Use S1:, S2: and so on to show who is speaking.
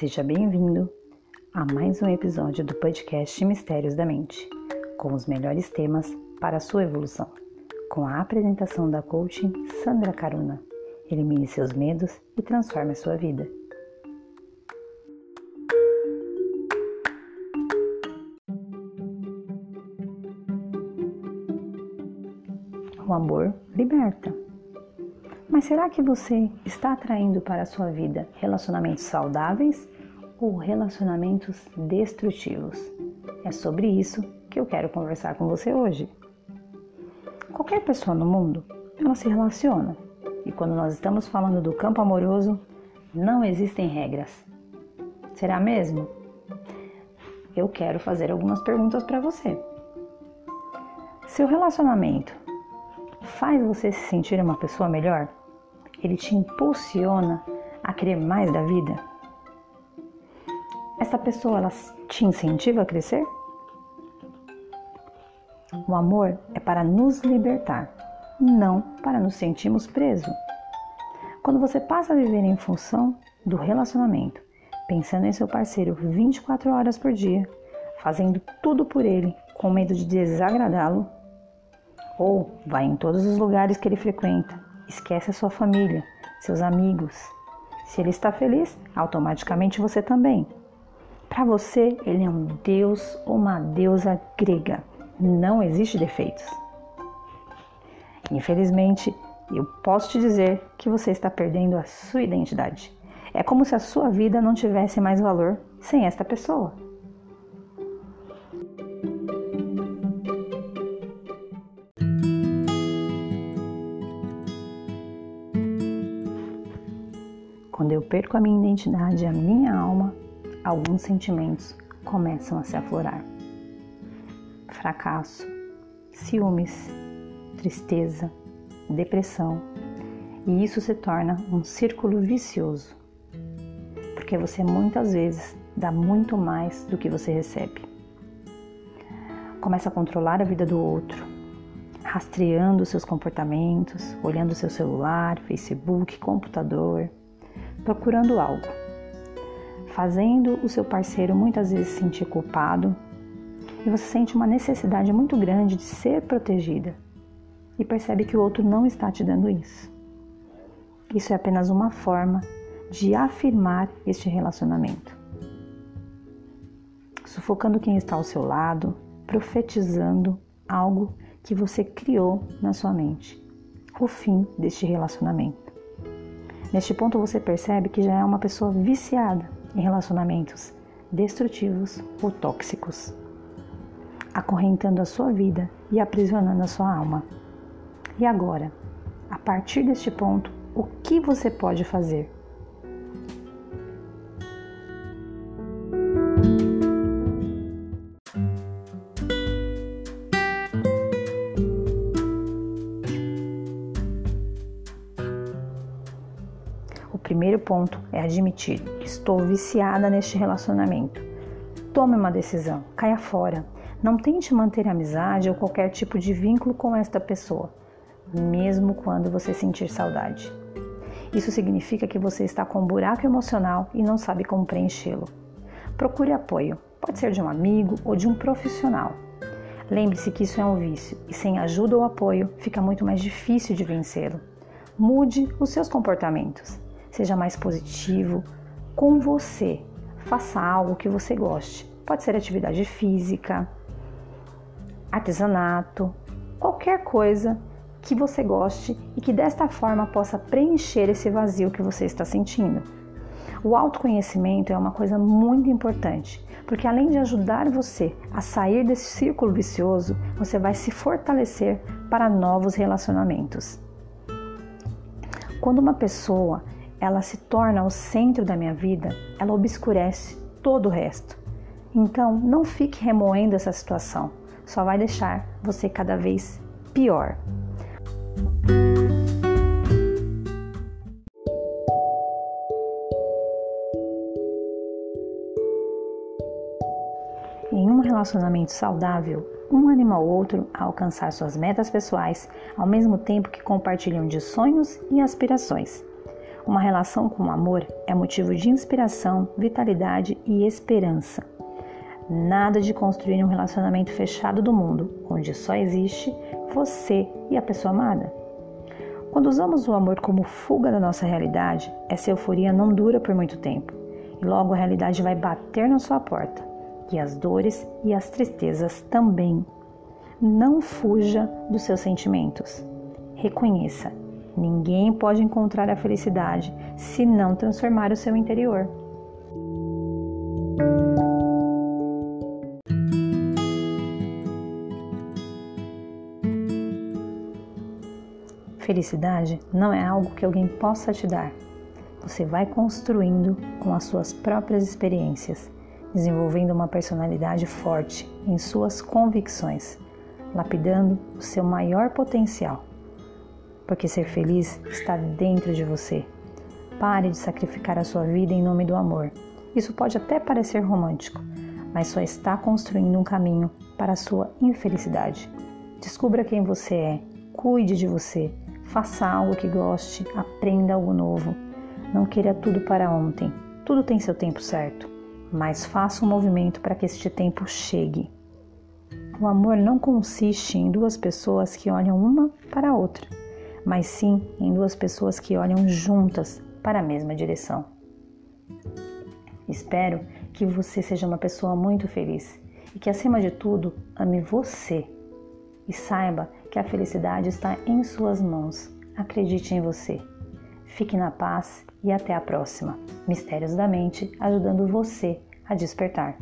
S1: Seja bem-vindo a mais um episódio do podcast Mistérios da Mente, com os melhores temas para a sua evolução, com a apresentação da coaching Sandra Caruna. Elimine seus medos e transforme a sua vida. O amor liberta. Mas será que você está atraindo para a sua vida relacionamentos saudáveis ou relacionamentos destrutivos? É sobre isso que eu quero conversar com você hoje. Qualquer pessoa no mundo, ela se relaciona. E quando nós estamos falando do campo amoroso, não existem regras. Será mesmo? Eu quero fazer algumas perguntas para você. Seu relacionamento faz você se sentir uma pessoa melhor? Ele te impulsiona a querer mais da vida? Essa pessoa ela te incentiva a crescer? O amor é para nos libertar, não para nos sentirmos presos. Quando você passa a viver em função do relacionamento, pensando em seu parceiro 24 horas por dia, fazendo tudo por ele, com medo de desagradá-lo, ou vai em todos os lugares que ele frequenta, Esquece a sua família, seus amigos. Se ele está feliz, automaticamente você também. Para você, ele é um deus ou uma deusa grega. Não existe defeitos. Infelizmente, eu posso te dizer que você está perdendo a sua identidade. É como se a sua vida não tivesse mais valor sem esta pessoa. Quando eu perco a minha identidade, a minha alma, alguns sentimentos começam a se aflorar. Fracasso, ciúmes, tristeza, depressão. E isso se torna um círculo vicioso. Porque você muitas vezes dá muito mais do que você recebe. Começa a controlar a vida do outro, rastreando seus comportamentos, olhando seu celular, Facebook, computador, procurando algo, fazendo o seu parceiro muitas vezes se sentir culpado e você sente uma necessidade muito grande de ser protegida e percebe que o outro não está te dando isso. Isso é apenas uma forma de afirmar este relacionamento. Sufocando quem está ao seu lado, profetizando algo que você criou na sua mente, o fim deste relacionamento. Neste ponto você percebe que já é uma pessoa viciada em relacionamentos destrutivos ou tóxicos, acorrentando a sua vida e aprisionando a sua alma. E agora, a partir deste ponto, o que você pode fazer? Primeiro ponto é admitir: estou viciada neste relacionamento. Tome uma decisão, caia fora. Não tente manter amizade ou qualquer tipo de vínculo com esta pessoa, mesmo quando você sentir saudade. Isso significa que você está com um buraco emocional e não sabe como preenchê-lo. Procure apoio, pode ser de um amigo ou de um profissional. Lembre-se que isso é um vício e sem ajuda ou apoio fica muito mais difícil de vencê-lo. Mude os seus comportamentos seja mais positivo com você. Faça algo que você goste. Pode ser atividade física, artesanato, qualquer coisa que você goste e que desta forma possa preencher esse vazio que você está sentindo. O autoconhecimento é uma coisa muito importante, porque além de ajudar você a sair desse círculo vicioso, você vai se fortalecer para novos relacionamentos. Quando uma pessoa ela se torna o centro da minha vida, ela obscurece todo o resto. Então, não fique remoendo essa situação, só vai deixar você cada vez pior. Em um relacionamento saudável, um anima o outro a alcançar suas metas pessoais, ao mesmo tempo que compartilham de sonhos e aspirações. Uma relação com o amor é motivo de inspiração, vitalidade e esperança. Nada de construir um relacionamento fechado do mundo, onde só existe você e a pessoa amada. Quando usamos o amor como fuga da nossa realidade, essa euforia não dura por muito tempo e logo a realidade vai bater na sua porta, e as dores e as tristezas também. Não fuja dos seus sentimentos. Reconheça: ninguém pode encontrar a felicidade se não transformar o seu interior. Felicidade não é algo que alguém possa te dar. Você vai construindo com as suas próprias experiências, desenvolvendo uma personalidade forte em suas convicções, lapidando o seu maior potencial. Porque ser feliz está dentro de você. Pare de sacrificar a sua vida em nome do amor. Isso pode até parecer romântico, mas só está construindo um caminho para a sua infelicidade. Descubra quem você é, cuide de você, Faça algo que goste, aprenda algo novo. Não queira tudo para ontem. Tudo tem seu tempo certo, mas faça um movimento para que este tempo chegue. O amor não consiste em duas pessoas que olham uma para a outra, mas sim em duas pessoas que olham juntas para a mesma direção. Espero que você seja uma pessoa muito feliz e que, acima de tudo, ame você e saiba que a felicidade está em suas mãos. Acredite em você. Fique na paz e até a próxima. Mistérios da Mente ajudando você a despertar.